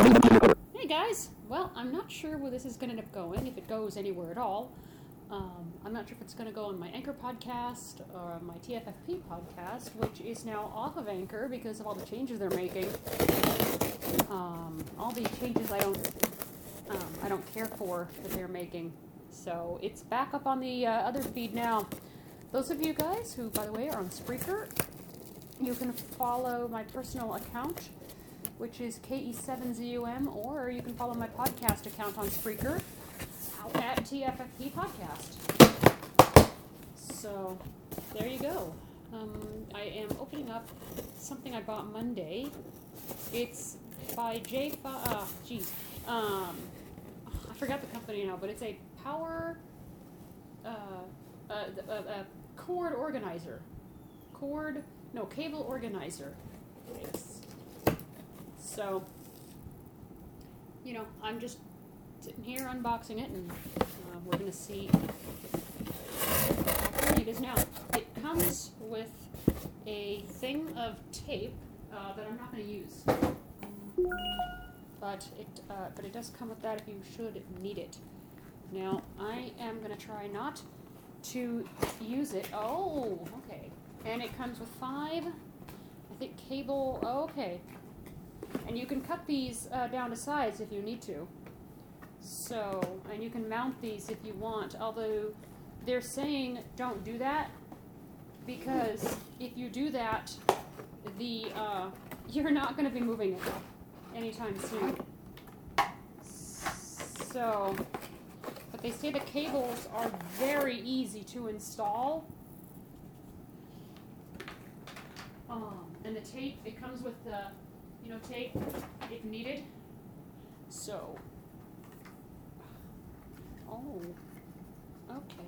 Hey guys! Well, I'm not sure where this is going to end up going, if it goes anywhere at all. Um, I'm not sure if it's going to go on my Anchor podcast or my TFFP podcast, which is now off of Anchor because of all the changes they're making. Um, all these changes I don't, um, I don't care for that they're making. So it's back up on the uh, other feed now. Those of you guys who, by the way, are on Spreaker, you can follow my personal account, which is KE7ZUM, or you can follow my podcast account on Spreaker at TFFP Podcast. So there you go. Um, I am opening up something I bought Monday. It's by J. Uh, geez, um, I forgot the company now, but it's a power, uh, uh, uh, uh, cord organizer, cord, no, cable organizer. Yes. So, you know, I'm just sitting here unboxing it, and uh, we're gonna see how it is now. It comes with a thing of tape uh, that I'm not gonna use, but it uh, but it does come with that if you should need it. Now I am gonna try not to use it. Oh, okay. And it comes with five, I think, cable. Oh, okay. And you can cut these uh, down to size if you need to. So, and you can mount these if you want. Although they're saying don't do that because if you do that, the uh, you're not going to be moving it anytime soon. So, but they say the cables are very easy to install. Um, and the tape, it comes with the, you know, tape if needed. So, oh, okay.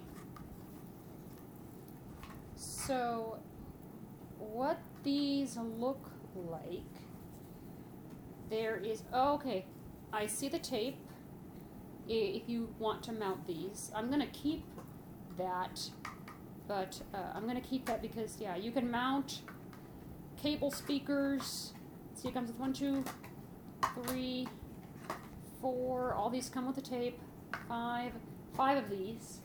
So, what these look like, there is, oh, okay, I see the tape. If you want to mount these, I'm gonna keep that, but uh, I'm gonna keep that because, yeah, you can mount cable speakers. See, it comes with one, two, three, four. All these come with a tape. Five, five of these,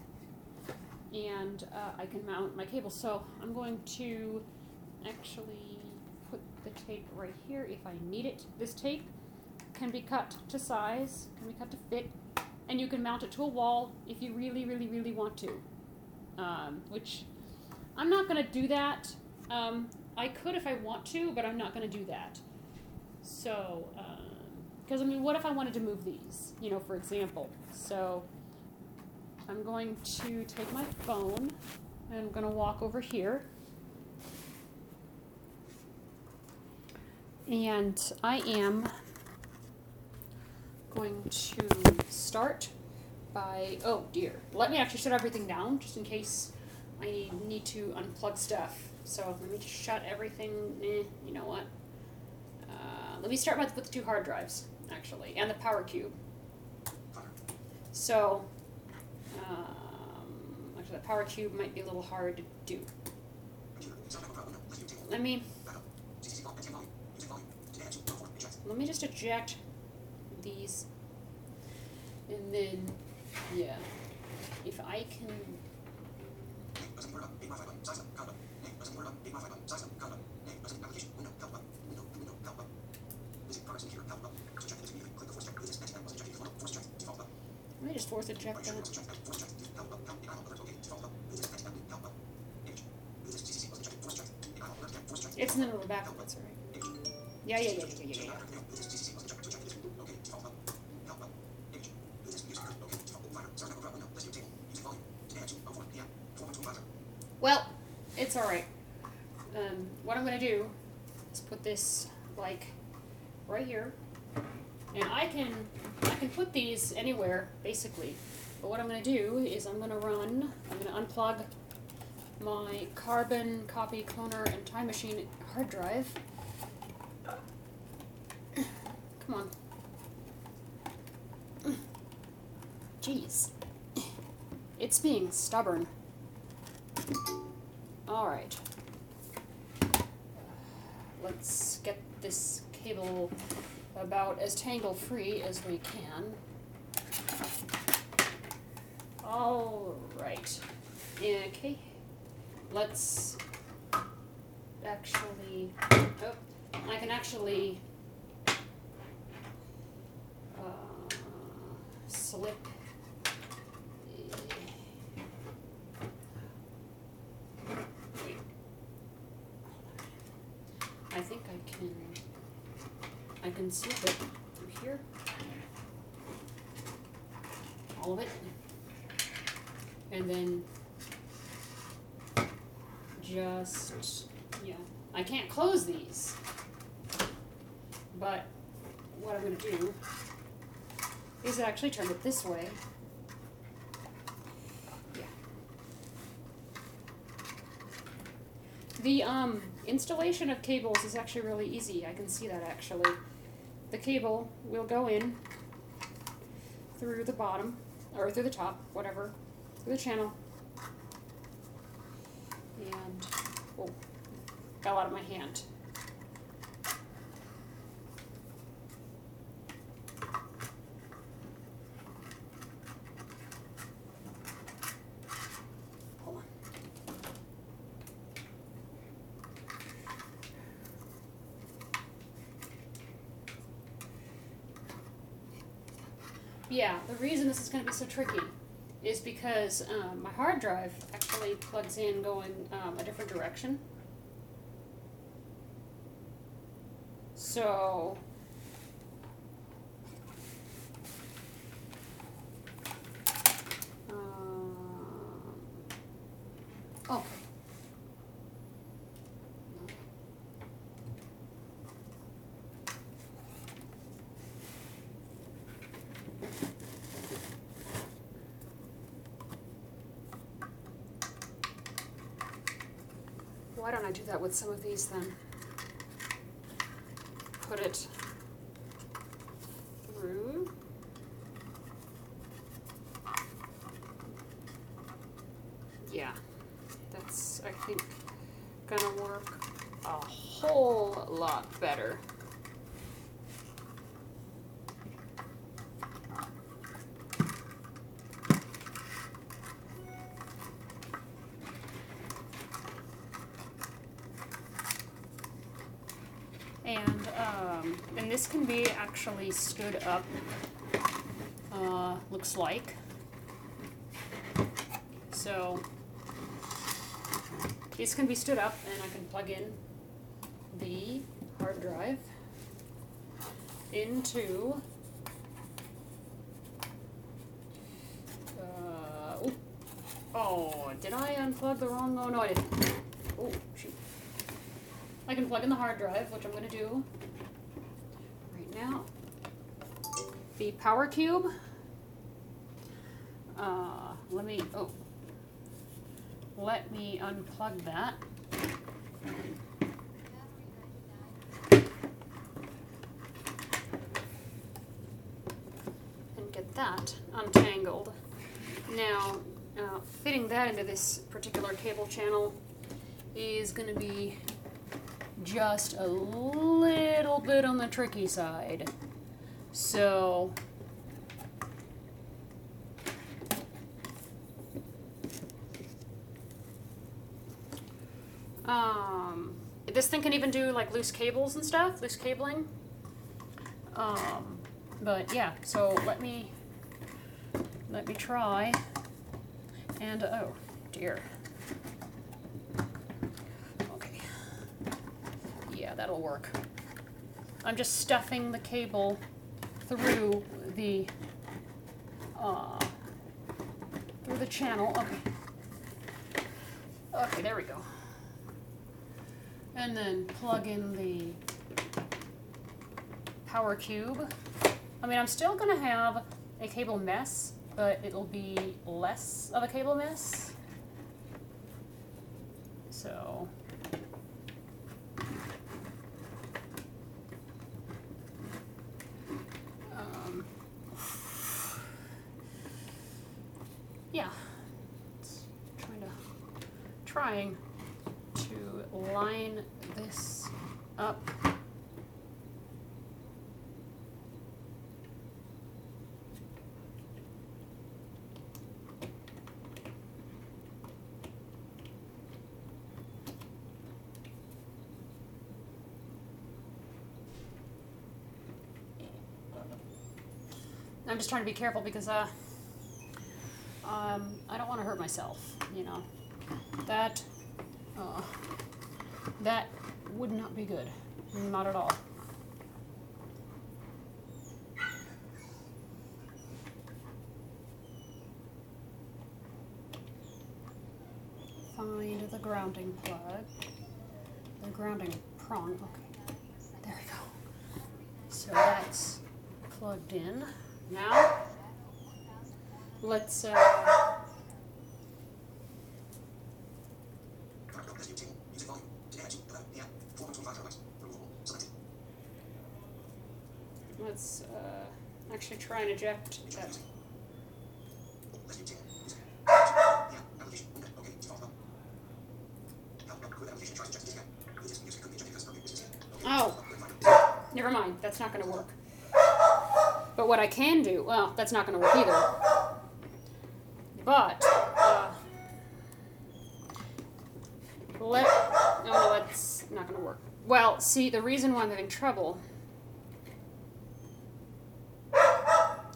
and uh, I can mount my cable. So I'm going to actually put the tape right here if I need it. This tape can be cut to size, can be cut to fit, and you can mount it to a wall if you really, really, really want to. Um, which I'm not going to do that. Um, I could if I want to, but I'm not going to do that. So, because I mean, what if I wanted to move these? You know, for example. So, I'm going to take my phone and I'm going to walk over here. And I am going to start by. Oh dear. Let me actually shut everything down just in case I need to unplug stuff. So let me just shut everything. Eh, you know what? Uh, let me start with, with the two hard drives, actually, and the power cube. So, um, actually, the power cube might be a little hard to do. Let me. Let me just eject these, and then, yeah, if I can. Let me just force eject that. It's in the middle of the back. That's all right. Yeah, yeah, yeah, yeah, yeah, yeah. Well, it's all right. Um, what I'm gonna do is put this like right here, and I can I can put these anywhere basically. But what I'm gonna do is I'm gonna run. I'm gonna unplug my carbon copy cloner and time machine hard drive. Come on. Jeez. It's being stubborn. Alright. Let's get this about as tangle free as we can. All right. Okay. Let's actually. Oh, I can actually uh, slip. Wait. I think I can. I can slip it through here. All of it. And then just, yeah, I can't close these. But what I'm gonna do is actually turn it this way. Yeah. The um, installation of cables is actually really easy. I can see that actually. The cable will go in through the bottom, or through the top, whatever, through the channel. And, oh, fell out of my hand. Yeah, the reason this is going to be so tricky is because um, my hard drive actually plugs in going um, a different direction. So. Um, okay. Why don't I do that with some of these then? Put it through. Yeah, that's, I think, gonna work a whole lot better. And um, and this can be actually stood up. Uh, looks like. So these can be stood up, and I can plug in the hard drive into. Oh, oh, did I unplug the wrong? Oh no, I didn't. Oh shoot. I can plug in the hard drive, which I'm going to do right now. The power cube. Uh, let me, oh, let me unplug that. And get that untangled. Now, uh, fitting that into this particular cable channel is going to be just a little bit on the tricky side. So, um, this thing can even do like loose cables and stuff, loose cabling. Um, but yeah, so let me let me try. And oh dear. Okay. Yeah, that'll work. I'm just stuffing the cable through the uh, through the channel. Okay. Okay, there we go. And then plug in the power cube. I mean, I'm still gonna have a cable mess, but it'll be less of a cable mess. So. trying to line this up. I'm just trying to be careful because uh, um, I don't want to hurt myself, you know that uh, that would not be good. Not at all. Find the grounding plug. The grounding prong. Okay. There we go. So that's plugged in. Now, let's. Uh, let's uh, actually try and eject that. Oh, never mind. That's not going to work. But what I can do, well, that's not going to work either. But, let, no, that's not going to work. Well, see, the reason why I'm having trouble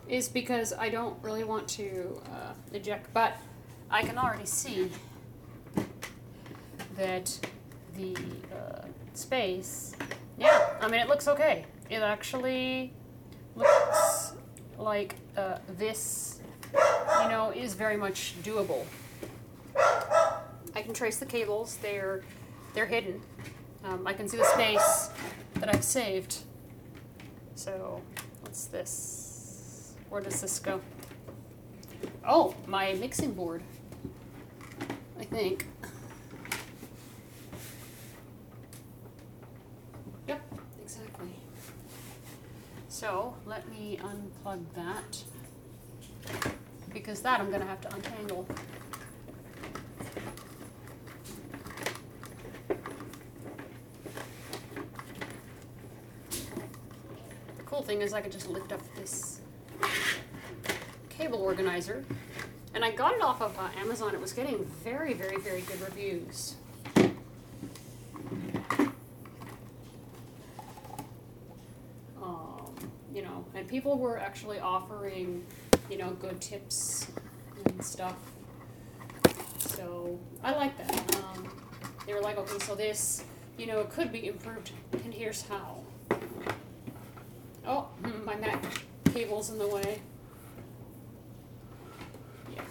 is because I don't really want to uh, eject, but I can already see that the uh, space, yeah, I mean, it looks okay. It actually looks like uh, this, you know, is very much doable. I can trace the cables. They're they're hidden. Um, I can see the space that I've saved. So, what's this? Where does this go? Oh, my mixing board. I think. Yep, exactly. So let me unplug that because that I'm going to have to untangle. Thing is I could just lift up this cable organizer and I got it off of uh, Amazon. It was getting very, very, very good reviews. Um, you know, and people were actually offering, you know, good tips and stuff. So I like that. Um, they were like, okay, so this, you know, it could be improved, and here's how. Oh, my Mac cable's in the way. Yeah.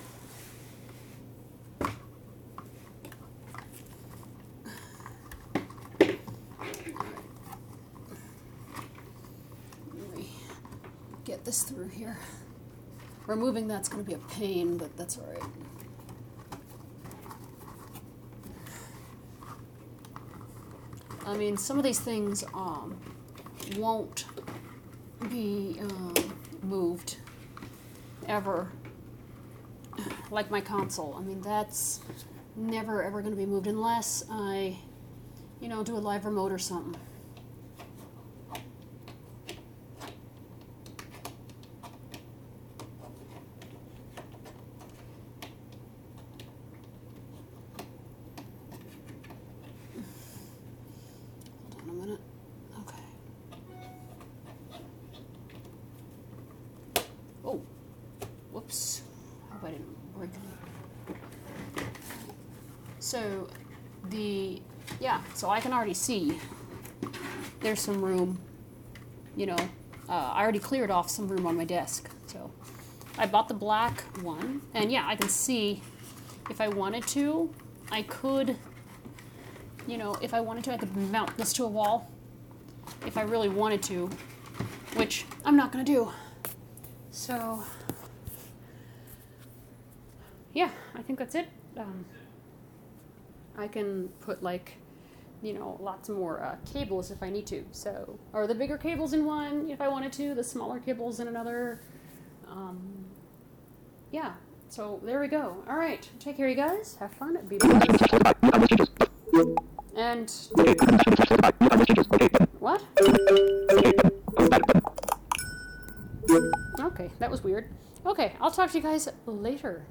Get this through here. Removing that's going to be a pain, but that's all right. I mean, some of these things um, won't be um, moved ever. Like my console. I mean, that's never ever going to be moved unless I, you know, do a live remote or something. Hold on a minute. Okay. Oh, whoops. Hope I didn't break any. So, the, yeah, so I can already see there's some room, you know, uh, I already cleared off some room on my desk. So, I bought the black one, and yeah, I can see if I wanted to, I could, you know, if I wanted to, I could mount this to a wall if I really wanted to, which I'm not gonna do. So, yeah, I think that's it. Um, I can put like, you know, lots more uh, cables if I need to. So, or the bigger cables in one if I wanted to, the smaller cables in another. Um, yeah. So there we go. All right. Take care, you guys. Have fun. Be blessed. And what? Okay, that was weird. Okay, I'll talk to you guys later.